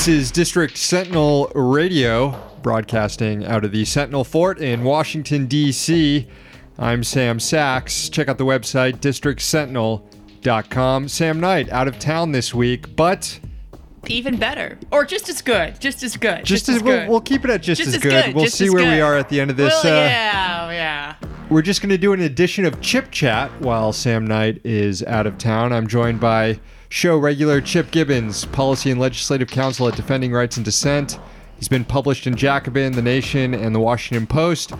This is District Sentinel Radio, broadcasting out of the Sentinel Fort in Washington, D.C. I'm Sam Sacks. Check out the website, districtsentinel.com. Sam Knight out of town this week, but Even better, or just as good, just as good, just, as, as, we'll, good. we'll keep it at just, Just as as good. good, We'll just see as where we are at the end of this. well, uh, yeah, yeah. We're just going to do an edition of Chip Chat while Sam Knight is out of town. I'm joined by show regular Chip Gibbons, Policy and Legislative Counsel at Defending Rights and Dissent. He's been published in Jacobin, The Nation, and The Washington Post.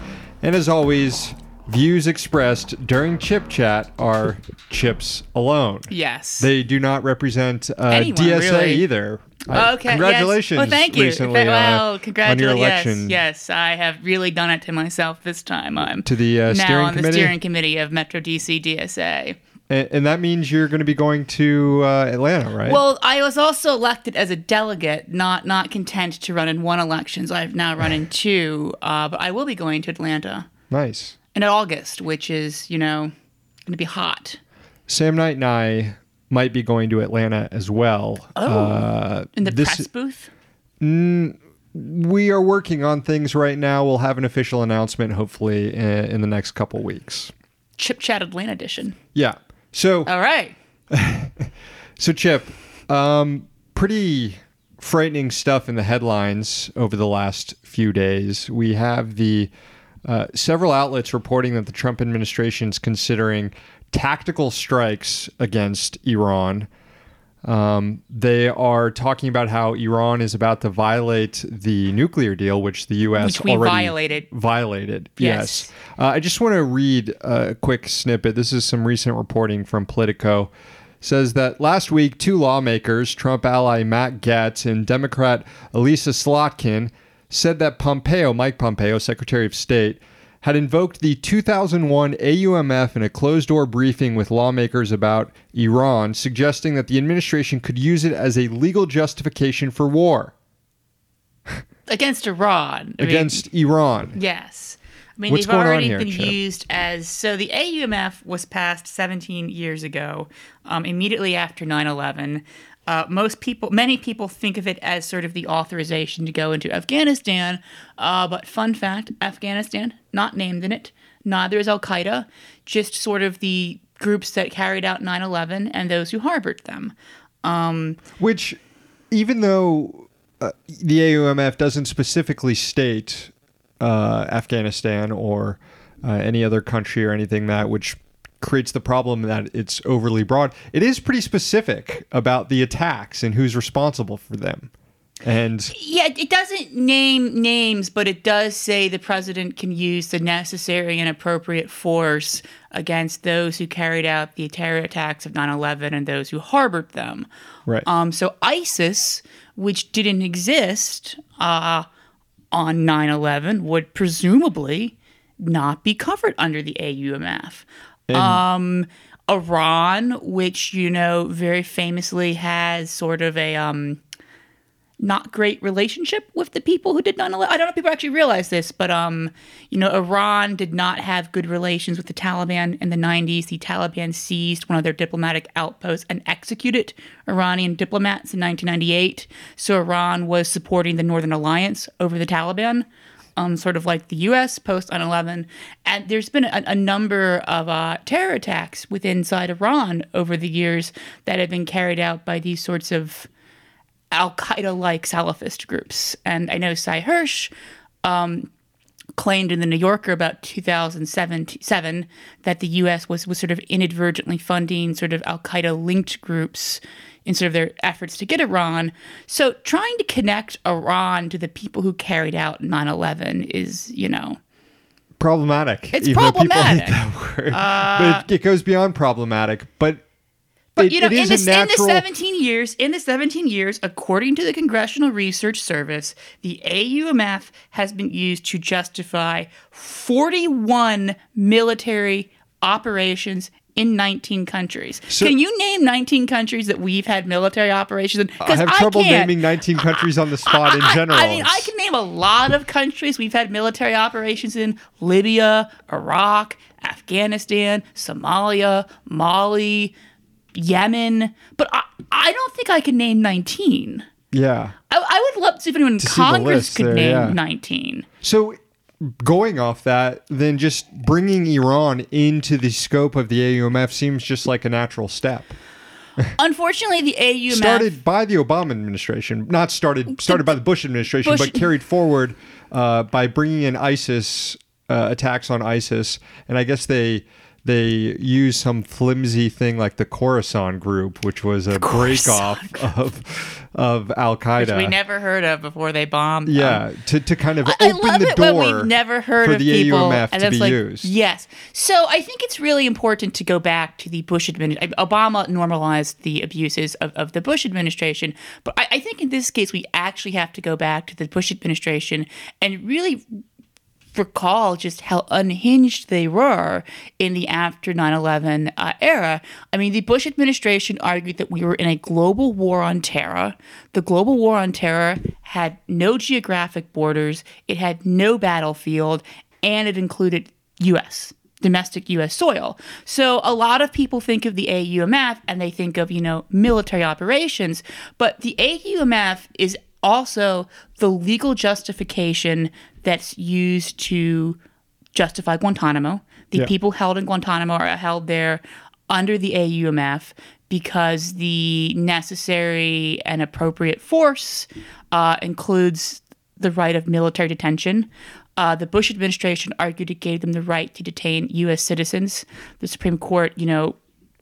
And as always, views expressed during Chip Chat are Chips alone. Yes. They do not represent uh, Anyone, DSA really. either. Uh, okay. Congratulations. Yes. Well, thank you. Recently, uh, well, on congratulations. your election Yes, yes, I have really done it to myself this time. I'm to the uh, now steering on the steering committee of Metro DC DSA. And, and that means you're going to be going to uh, Atlanta, right? Well, I was also elected as a delegate, not not content to run in one election. So I've now run in two, uh, but I will be going to Atlanta nice. in August, which is you know going to be hot. Sam Knight and I might be going to Atlanta as well. Oh. Uh, In the this- press booth. We are working on things right now. We'll have an official announcement hopefully in, in the next couple weeks. Chip Chat Atlanta edition. Yeah. So, All right. so Chip, um, pretty frightening stuff in the headlines over the last few days. We have the uh, several outlets reporting that the Trump administration is considering tactical strikes against Iran. Um, they are talking about how Iran is about to violate the nuclear deal, which the U.S. Which we already violated. Violated. Yes. Yes. Uh, I just want to read a quick snippet. This is some recent reporting from Politico. Says that last week, two lawmakers, Trump ally Matt Gaetz and Democrat Elissa Slotkin, said that Pompeo, Mike Pompeo, Secretary of State, had invoked the 2001 AUMF in a closed door briefing with lawmakers about Iran, suggesting that the administration could use it as a legal justification for war Against Iran. I mean, against Iran. Yes. I mean, What's they've already here, been Chip? used as so the AUMF was passed 17 years ago, um, immediately after 9 11. Uh, most people, many people think of it as sort of the authorization to go into Afghanistan. Uh, but fun fact Afghanistan, not named in it. Neither is Al Qaeda, just sort of the groups that carried out 9 11 and those who harbored them. Which, even though uh, the AUMF doesn't specifically state uh, Afghanistan or uh, any other country or anything that, which creates the problem that it's overly broad, it is pretty specific about the attacks and who's responsible for them. And Yeah, it doesn't name names, but it does say the president can use the necessary and appropriate force against those who carried out the terror attacks of 9 11 and those who harbored them. right, Um, so ISIS, which didn't exist uh, on 9 11, would presumably not be covered under the AUMF. Um, Iran, which, you know, very famously has sort of a. Um, not great relationship with the people who did 9 11. I don't know if people actually realize this, but um, you know, Iran did not have good relations with the Taliban in the 90s. The Taliban seized one of their diplomatic outposts and executed Iranian diplomats in 1998. So Iran was supporting the Northern Alliance over the Taliban. Um, sort of like the U.S. post 9/11, and there's been a, a number of uh, terror attacks within inside Iran over the years that have been carried out by these sorts of Al Qaeda like Salafist groups. And I know Sy Hersh um, claimed in the New Yorker about 2007 that the U.S. was, was sort of inadvertently funding sort of Al Qaeda linked groups in sort of their efforts to get Iran. So trying to connect Iran to the people who carried out 9 11 is, you know, problematic. It's even though people hate problematic. Uh, that word. but it, it goes beyond problematic. But But it, you know, in, this, natural. in the 17 years, in the 17 years, according to the Congressional Research Service, the AUMF has been used to justify 41 military operations in 19 countries. So- Can you name 19 countries that we've had military operations in? I have trouble can't. naming 19 countries on the spot in I- general. I mean, I can name a lot of countries we've had military operations in Libya, Iraq, Afghanistan, Somalia, Mali, Yemen, but I, I don't think I can name 19. Yeah. I, I would love to see if anyone in Congress could there, name yeah. 19. So, going off that, then just bringing Iran into the scope of the AUMF seems just like a natural step. Unfortunately, the AUMF Started by the Obama administration, not started started by the Bush administration, Bush- but carried forward uh, by bringing in ISIS uh, attacks on ISIS, and I guess they. They used some flimsy thing like the Khorasan group, which was a break off of of Al Qaeda. we never heard of before they bombed. them. Yeah, to, to kind of I open love the it door when we've never heard for of the people, AUMF and to it's be like, used. Yes, so I think it's really important to go back to the Bush administration. Obama normalized the abuses of, of the Bush administration, but I, I think in this case we actually have to go back to the Bush administration and really recall just how unhinged they were in the after 9-11 uh, era. I mean the bush administration argued that we were in a global war on terror. The global war on terror had no geographic borders. It had no battlefield and it included us domestic US soil. So a lot of people think of the AUMF and they think of, you know, military operations, but the AUMF is also the legal justification that's used to justify Guantanamo. The Yeah. people held in Guantanamo are held there under the AUMF because the necessary and appropriate force uh, includes the right of military detention. Uh, the Bush administration argued it gave them the right to detain U.S. citizens. The Supreme Court, you know,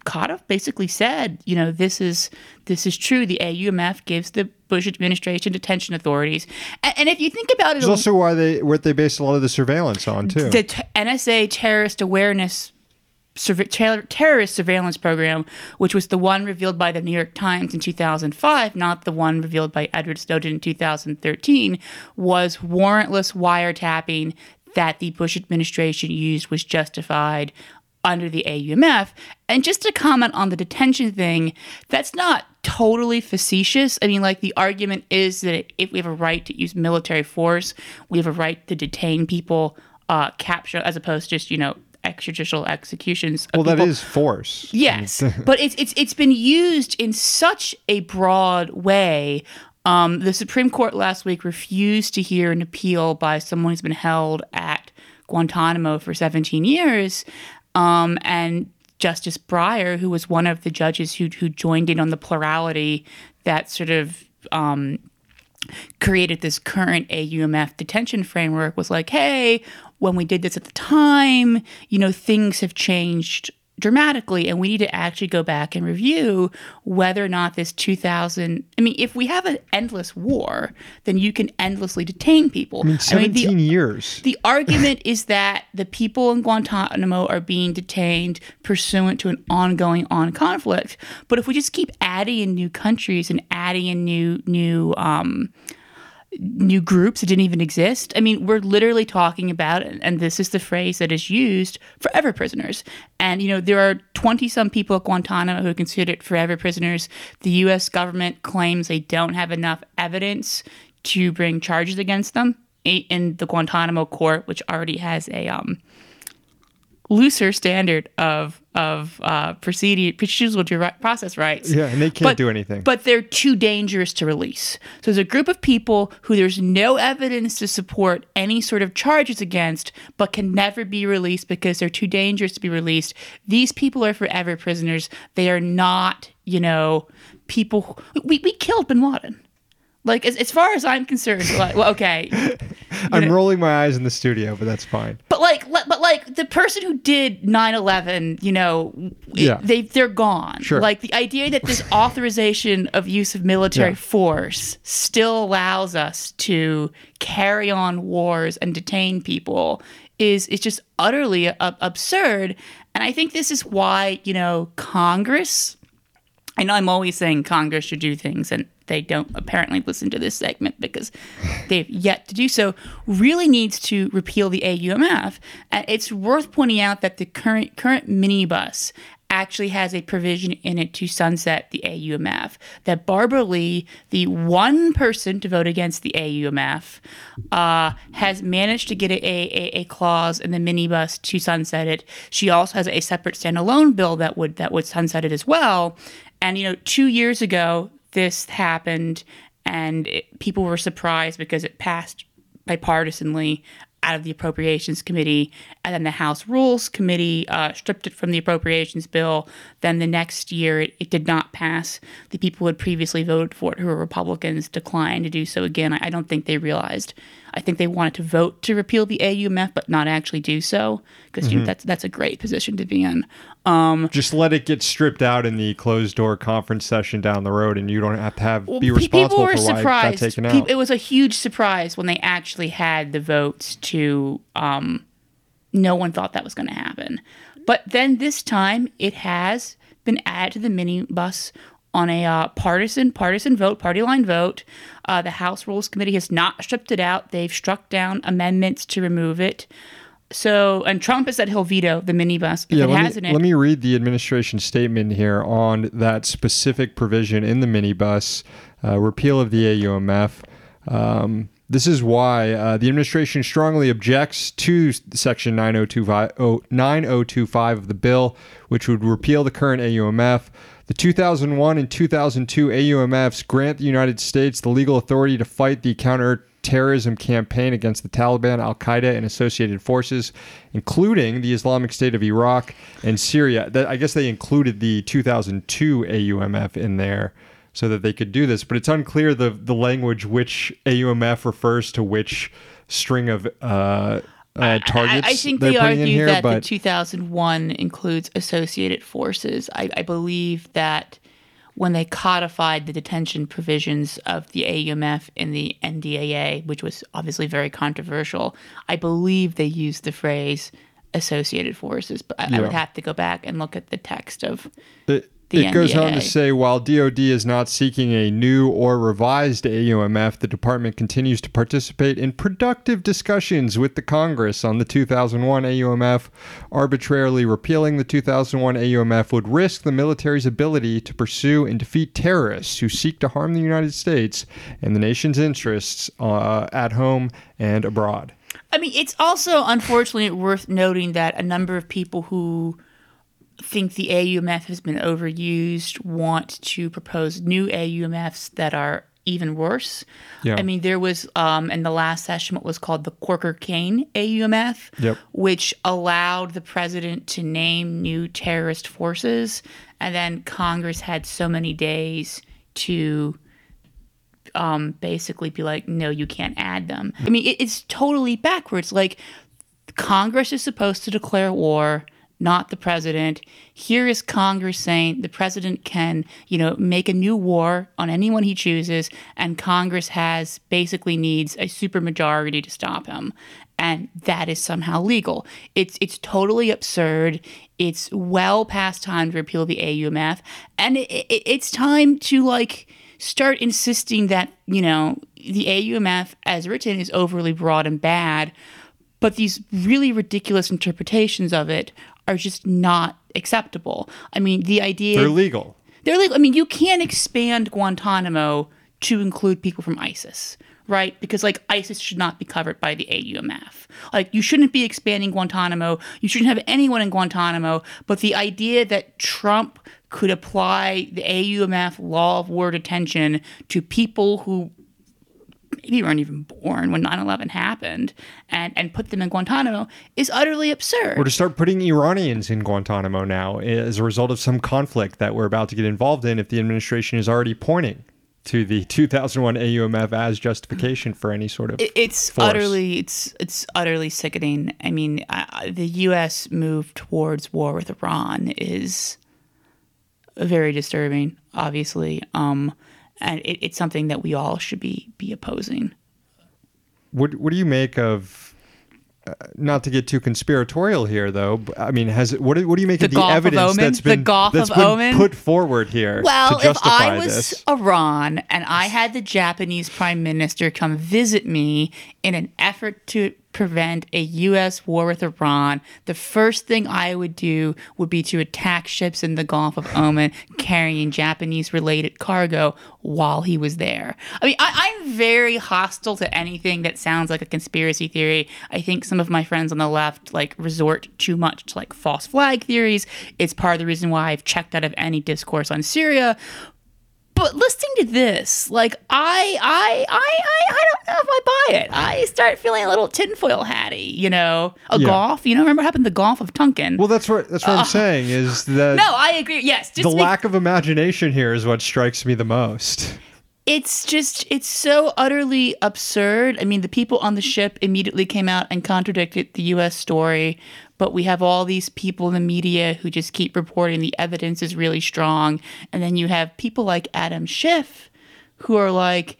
kind of basically said, you know, this is this is true. The AUMF gives the Bush administration detention authorities, and, and if you think about it, It's also why they what they based a lot of the surveillance on too. the t- NSA terrorist awareness terrorist surveillance program, which was the one revealed by the New York Times in 2005, not the one revealed by Edward Snowden in 2013, was warrantless wiretapping that the Bush administration used was justified under the AUMF. And just to comment on the detention thing, that's not totally facetious. I mean, like, the argument is that if we have a right to use military force, we have a right to detain people, uh, capture, as opposed to just, you know, extrajudicial executions. Of well, that people. is force. Yes, but it's it's it's been used in such a broad way. Um, the Supreme Court last week refused to hear an appeal by someone who's been held at Guantanamo for 17 years, um, and Justice Breyer, who was one of the judges who who joined in on the plurality that sort of um, created this current AUMF detention framework was like, hey, when we did this at the time, you know, things have changed dramatically and we need to actually go back and review whether or not this 2000 I mean if we have an endless war then you can endlessly detain people. I mean, Seventeen the, years. the argument is that the people in Guantanamo are being detained pursuant to an ongoing on conflict. But if we just keep adding in new countries and adding in new new um, new groups that didn't even exist, I mean, we're literally talking about, and this is the phrase that is used, forever prisoners. And you know, there are twenty some people at Guantanamo who are considered forever prisoners. The U.S. government claims they don't have enough evidence to bring charges against them in the Guantanamo court, which already has a um, looser standard of of uh, proceeding procedural due process rights. Yeah, and they can't But- do anything. But they're too dangerous to release. So there's a group of people who there's no evidence to support any sort of charges against, but can never be released because they're too dangerous to be released. These people are forever prisoners. They are not, you know, people. We, we killed Bin Laden. Like as, as far as I'm concerned, like, well, okay, I'm rolling my eyes in the studio, but that's fine. but like, le- but like the person who did 9/11, you know, Yeah. they they're gone. Sure. Like the idea that this authorization of use of military Yeah. force still allows us to carry on wars and detain people is is just utterly a- absurd. And I think this is why you know Congress. I know I'm always saying Congress should do things, and they don't apparently listen to this segment because they've yet to do so. Really needs to repeal the AUMF. And it's worth pointing out that the current current minibus actually has a provision in it to sunset the AUMF. That Barbara Lee, the one person to vote against the AUMF, uh, has managed to get a, a, a clause in the minibus to sunset it. She also has a separate standalone bill that would that would sunset it as well. And you know, two years ago, this happened, and it, people were surprised because it passed bipartisanly out of the Appropriations Committee, and then the House Rules Committee uh, stripped it from the Appropriations Bill. Then the next year, it, it, did not pass. The people who had previously voted for it, who were Republicans, declined to do so again. I, I don't think they realized. I think they wanted to vote to repeal the AUMF, but not actually do so because mm-hmm. you know, that's that's a great position to be in. Um, Just let it get stripped out in the closed door conference session down the road, and you don't have to have be responsible for surprised. why it got taken out. It was a huge surprise when they actually had the votes to. Um, no one thought that was going to happen, but then this time it has been added to the minibus on a uh, partisan partisan vote, party line vote. Uh, the House Rules Committee has not stripped it out. They've struck down amendments to remove it. So, and Trump has said he'll veto the minibus if yeah, it has me, it. Let me read the administration statement here on that specific provision in the minibus, uh, repeal of the AUMF. Um, this is why uh, the administration strongly objects to Section 9025, oh, 9025 of the bill, which would repeal the current AUMF. The 2001 and 2002 AUMFs grant the United States the legal authority to fight the counter terrorism campaign against the Taliban, Al Qaeda, and associated forces, including the Islamic State of Iraq and Syria. That, I guess they included the 2002 AUMF in there so that they could do this, but it's unclear the the language which AUMF refers to which string of. Uh, uh, targets. I, I think they argue here, that but... the 2001 includes associated forces. I, I believe that when they codified the detention provisions of the AUMF in the NDAA, which was obviously very controversial, I believe they used the phrase associated forces, but I, yeah. I would have to go back and look at the text of it, it NDAA. goes on to say while DoD is not seeking a new or revised AUMF, the department continues to participate in productive discussions with the Congress on the 2001 AUMF. Arbitrarily repealing the 2001 AUMF would risk the military's ability to pursue and defeat terrorists who seek to harm the United States and the nation's interests uh, at home and abroad. I mean, it's also unfortunately worth noting that a number of people who think the AUMF has been overused, want to propose new AUMFs that are even worse. Yeah. I mean, there was um, in the last session what was called the Corker Kaine AUMF, yep. which allowed the president to name new terrorist forces, and then Congress had so many days to um, basically be like, no, you can't add them. I mean, it, it's totally backwards. Like, Congress is supposed to declare war not the president. Here is Congress saying the president can, you know, make a new war on anyone he chooses, and Congress has basically needs a supermajority to stop him. And that is somehow legal. It's it's totally absurd. It's well past time to repeal the AUMF, and it, it, it's time to like start insisting that you know the AUMF as written is overly broad and bad but these really ridiculous interpretations of it are just not acceptable. I mean, the idea they're legal. They're legal. I mean, you can't expand Guantanamo to include people from ISIS, right? Because like ISIS should not be covered by the AUMF. Like you shouldn't be expanding Guantanamo. You shouldn't have anyone in Guantanamo. But the idea that Trump could apply the AUMF law of war detention to people who maybe weren't even born when 9-11 happened and, and put them in guantanamo is utterly absurd or to start putting iranians in guantanamo now as a result of some conflict that we're about to get involved in if the administration is already pointing to the 2001 AUMF as justification for any sort of it's force. utterly it's it's utterly sickening. I mean, uh, the U.S. move towards war with Iran is very disturbing. Obviously, um, and it, it's something that we all should be be opposing. What What do you make of? Uh, not to get too conspiratorial here, though. I mean, has what? What do you make the of the evidence of that's been that's been put forward here? Well, if I was this? Iran and I had the Japanese Prime Minister come visit me in an effort to prevent a U.S. war with Iran, the first thing I would do would be to attack ships in the Gulf of Oman carrying Japanese related cargo while he was there. I mean, I, am very hostile to anything that sounds like a conspiracy theory. I think some of my friends on the left like resort too much to like false flag theories. It's part of the reason why I've checked out of any discourse on Syria but listening to this, like I, I, I, I, I don't know if I buy it. I start feeling a little tinfoil hatty. You know, a Yeah. golf. You know, remember what happened to the Gulf of Tonkin? Well, that's what that's what I'm uh, saying is that no, I agree. Yes, just the lack of imagination here is what strikes me the most. it's just it's so utterly absurd. I mean, the people on the ship immediately came out and contradicted the US story, but we have all these people in the media who just keep reporting the evidence is really strong. And then you have people like Adam Schiff who are like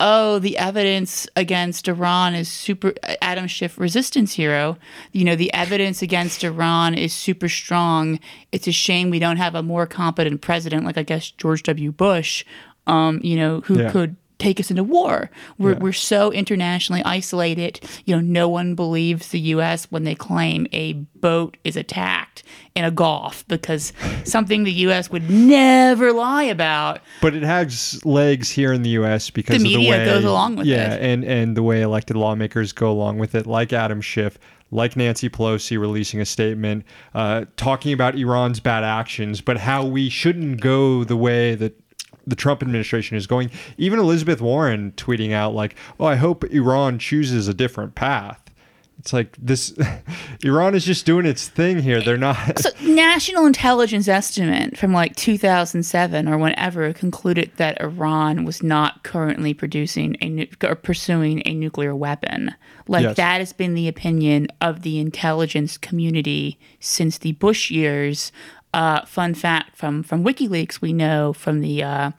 Oh, the evidence against Iran is super. Adam Schiff, resistance hero. You know, the evidence against Iran is super strong. It's a shame we don't have a more competent president, like I guess George W. Bush, um, you know, who Yeah. could take us into war. We're, Yeah. we're so internationally isolated. You know, no one believes the U.S. when they claim a boat is attacked in a Gulf because something the U.S. would never lie about. But it has legs here in the U.S. because The of media the way goes along with yeah, it. and and the way elected lawmakers go along with it, like Adam Schiff, like Nancy Pelosi releasing a statement uh, talking about Iran's bad actions, but how we shouldn't go the way that the Trump administration is going. Even Elizabeth Warren tweeting out like, "Oh, I hope Iran chooses a different path." It's like this Iran is just doing its thing here. They're not So, national intelligence estimate from like 2007 or whenever concluded that Iran was not currently producing a nu- or pursuing a nuclear weapon. Like Yes. that has been the opinion of the intelligence community since the Bush years. Uh, fun fact from from WikiLeaks, we know from the uh,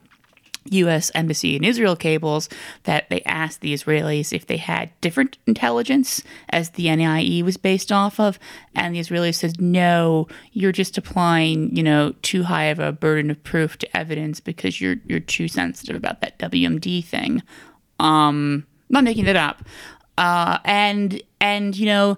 U.S. Embassy in Israel cables that they asked the Israelis if they had different intelligence as the NIE was based off of, and the Israelis says no, you're just applying, you know, too high of a burden of proof to evidence because you're you're too sensitive about that WMD thing. Um, I'm not making that up. Uh, and and you know,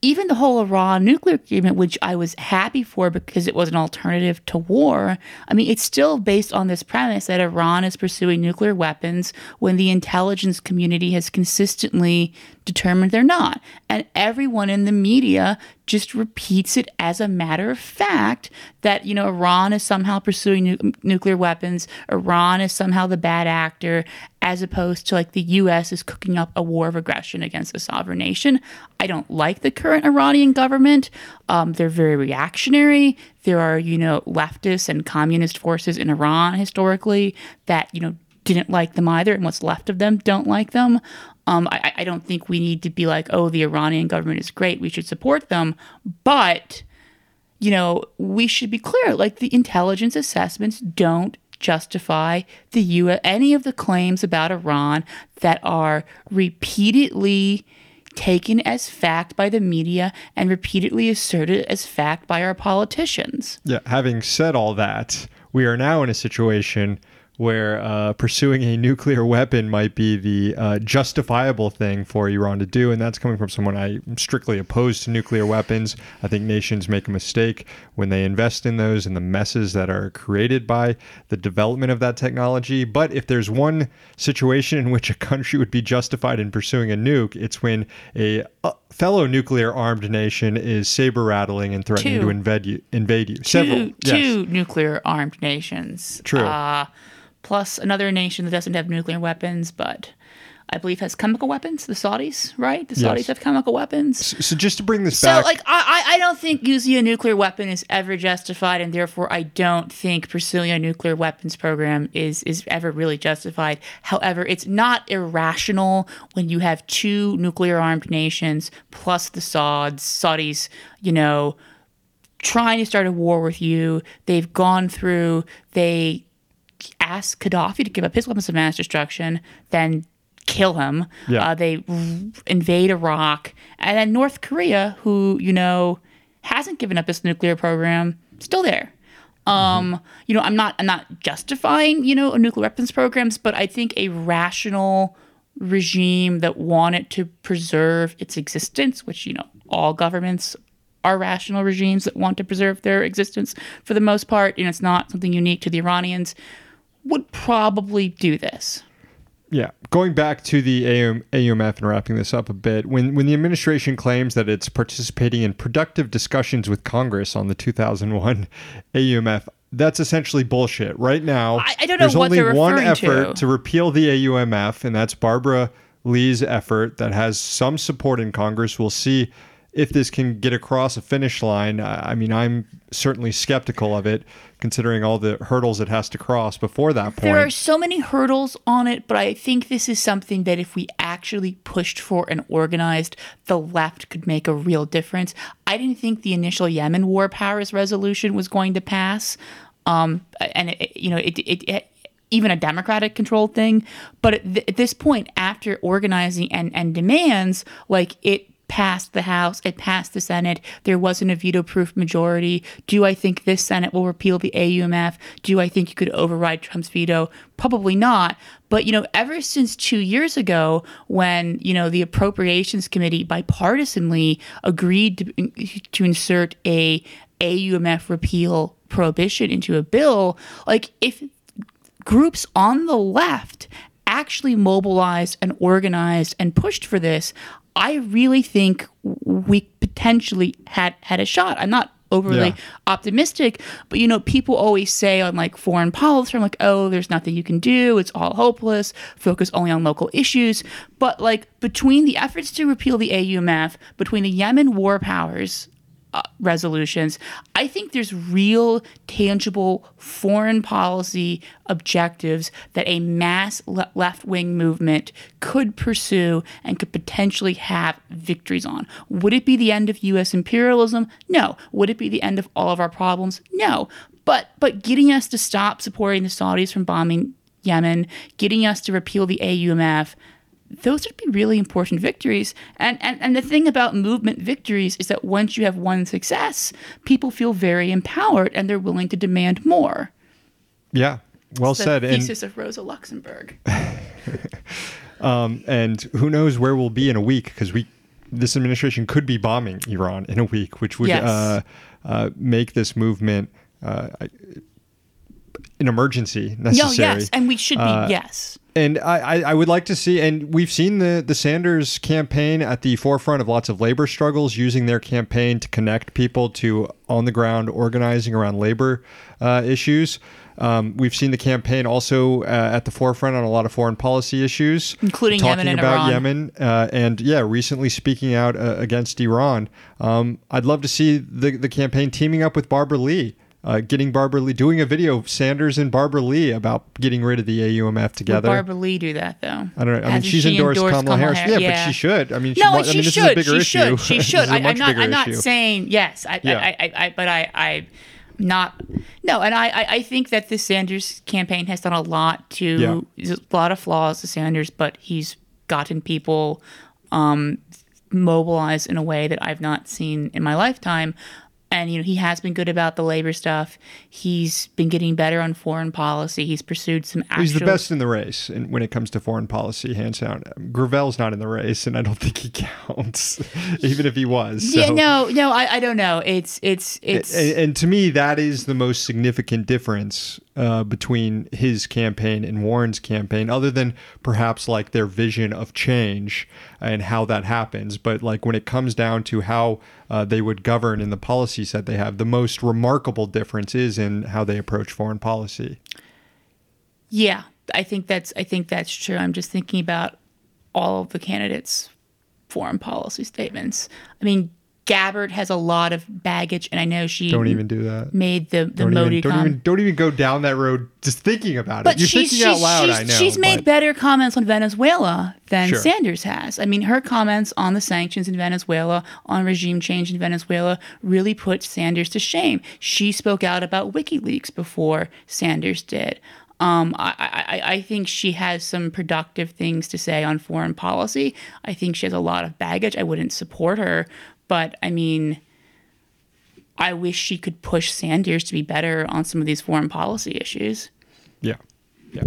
even the whole Iran nuclear agreement, which I was happy for because it was an alternative to war. I mean, it's still based on this premise that Iran is pursuing nuclear weapons when the intelligence community has consistently determined they're not, and everyone in the media just repeats it as a matter of fact that you know Iran is somehow pursuing nu- nuclear weapons. Iran is somehow the bad actor, as opposed to like the U.S. is cooking up a war of aggression against a sovereign nation. I don't like the current Iranian government. Um, they're very reactionary. There are you know leftist and communist forces in Iran historically that you know didn't like them either, and what's left of them don't like them. Um, I, I don't think we need to be like, oh, the Iranian government is great. We should support them. But, you know, we should be clear like the intelligence assessments don't justify the U any of the claims about Iran that are repeatedly taken as fact by the media and repeatedly asserted as fact by our politicians. Yeah, having said all that, we are now in a situation where uh, pursuing a nuclear weapon might be the uh, justifiable thing for Iran to do. And that's coming from someone I'm strictly opposed to nuclear weapons. I think nations make a mistake when they invest in those and the messes that are created by the development of that technology. But if there's one situation in which a country would be justified in pursuing a nuke, it's when a uh, fellow nuclear armed nation is saber rattling and threatening Two. to invade you. Invade you. Several. two, yes. two nuclear armed nations. True. Uh, plus another nation that doesn't have nuclear weapons, but I believe has chemical weapons. The Saudis, right? The Saudis Yes. have chemical weapons. So just to bring this So, back, so like, I, I I don't think using a nuclear weapon is ever justified, and therefore, I don't think pursuing a nuclear weapons program is is ever really justified. However, it's not irrational when you have two nuclear armed nations plus the Sauds, Saudis, you know, trying to start a war with you. They've gone through. They asked Gaddafi to give up his weapons of mass destruction, then kill him. Yeah. Uh, they r- invade Iraq, and then North Korea, who you know hasn't given up its nuclear program, still there. Um, you know, I'm not I'm not justifying you know nuclear weapons programs, but I think a rational regime that wanted to preserve its existence, which you know all governments are rational regimes that want to preserve their existence for the most part, and it's not something unique to the Iranians, would probably do this. yeah, going back to the AUM, AUMF and wrapping this up a bit, when when the administration claims that it's participating in productive discussions with Congress on the 2001 AUMF, that's essentially bullshit. Right now, I- I don't know there's only one effort to. repeal the AUMF, and that's Barbara Lee's effort that has some support in Congress. We'll see if this can get across a finish line. I mean, I'm certainly skeptical of it, considering all the hurdles it has to cross before that point. There are so many hurdles on it, but I think this is something that if we actually pushed for and organized, the left could make a real difference. I didn't think the initial Yemen War Powers resolution was going to pass, um, and it, you know, it, it, it even a Democratic controlled thing. But at, th- at this point, after organizing and, and demands, like it passed the House, it passed the Senate. There wasn't a veto proof majority. Do I think this Senate will repeal the AUMF? Do I think you could override Trump's veto? Probably not. But, you know, ever since two years ago, when, you know, the Appropriations Committee bipartisanly agreed to, to insert a AUMF repeal prohibition into a bill, like if groups on the left actually mobilized and organized and pushed for this, I really think we potentially had had a shot. I'm not overly Yeah. optimistic, but you know, people always say on like foreign policy, I'm like, oh, there's nothing you can do. It's all hopeless. Focus only on local issues. But like between the efforts to repeal the AUMF, between the Yemen war powers uh, resolutions. I think there's real, tangible foreign policy objectives that a mass le- left wing movement could pursue and could potentially have victories on. Would it be the end of U.S. imperialism? No. Would it be the end of all of our problems? No. But but getting us to stop supporting the Saudis from bombing Yemen, getting us to repeal the AUMF, those would be really important victories. And, and and the thing about movement victories is that once you have one success, people feel very empowered and they're willing to demand more. yeah, well The said. And thesis of Rosa Luxemburg. Um, and who knows where we'll be in a week because we this administration could be bombing Iran in a week, which would Yes. uh, uh, make this movement uh, an emergency no, necessary. yes, and we should be Uh, yes. And I, I, I would like to see, and we've seen the, the Sanders campaign at the forefront of lots of labor struggles, using their campaign to connect people to on the ground organizing around labor uh, issues. Um, we've seen the campaign also uh, at the forefront on a lot of foreign policy issues, Including talking Yemen about Iran. Yemen, uh, and yeah, recently speaking out uh, against Iran. Um, I'd love to see the the campaign teaming up with Barbara Lee. Uh, getting Barbara Lee, doing a video of Sanders and Barbara Lee about getting rid of the AUMF Would together. Barbara Lee do that though? I don't know. I mean, she's she endorsed, Kamala, Harris. Harris? Yeah, but she should. I mean, she, no, wa- and I she mean, this should. is a bigger she issue. should. She should. I, I'm not. I'm not issue. saying yes. I, Yeah. I, I, I, but I, I, not. No, and I, I, I think that the Sanders campaign has done a lot to. Yeah. A lot of flaws to Sanders, but he's gotten people um, mobilized in a way that I've not seen in my lifetime. And you know he has been good about the labor stuff. He's been getting better on foreign policy. He's pursued some. Actual, He's the best in the race and when it comes to foreign policy, hands down. Gravel's not in the race, and I don't think he counts, even if he was. So. Yeah, no, no, I, I don't know. It's it's it's. and, and to me, that is the most significant difference uh, between his campaign and Warren's campaign, other than perhaps like their vision of change and how that happens. But like when it comes down to how uh, they would govern and the policies that they have, the most remarkable difference is in how they approach foreign policy. Yeah, I think that's I think that's true. I'm just thinking about all of the candidates' foreign policy statements. I mean, Gabbard has a lot of baggage, and I know she Don't even do that. made the the Don't Modi even, don't even don't even go down that road just thinking about But it. You're she's, thinking she's, out loud, she's, I know. she's made but- better comments on Venezuela than Sure. Sanders has. I mean, her comments on the sanctions in Venezuela, on regime change in Venezuela, really put Sanders to shame. She spoke out about WikiLeaks before Sanders did. Um, I, I, I think she has some productive things to say on foreign policy. I think she has a lot of baggage. I wouldn't support her, but I mean, I wish she could push Sanders to be better on some of these foreign policy issues. Yeah. Yeah.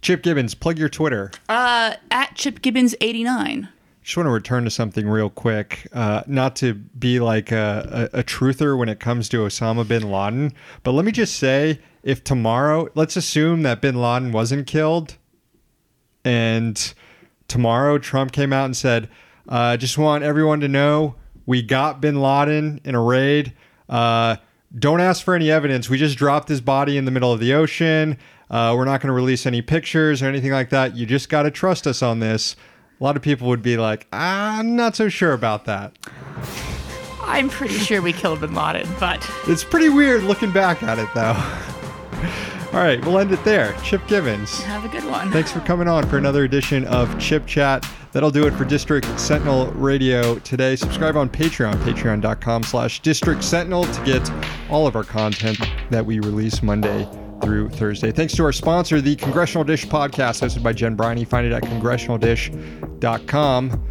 Chip Gibbons, plug your Twitter. Uh, at Chip Gibbons eighty nine. Just want to return to something real quick. Uh, not to be like a, a, a truther when it comes to Osama bin Laden, but let me just say if tomorrow, let's assume that bin Laden wasn't killed, and tomorrow Trump came out and said, uh, just want everyone to know we got bin Laden in a raid. Uh, don't ask for any evidence. We just dropped his body in the middle of the ocean. Uh, we're not going to release any pictures or anything like that. You just got to trust us on this. A lot of people would be like, I'm not so sure about that. I'm pretty sure we killed Bin Laden, but It's pretty weird looking back at it, though. All right, we'll end it there. Chip Gibbons. have a good one. Thanks for coming on for another edition of Chip Chat. That'll do it for District Sentinel Radio today. Subscribe on Patreon, patreon.com slash District Sentinel to get all of our content that we release Monday through Thursday. Thanks to our sponsor, the Congressional Dish podcast, hosted by Jen Briney. Find it at congressionaldish.com.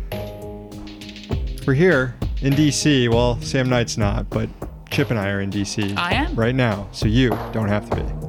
We're here in DC. Well, Sam Knight's not, but Chip and I are in DC I am. right now, so you don't have to be.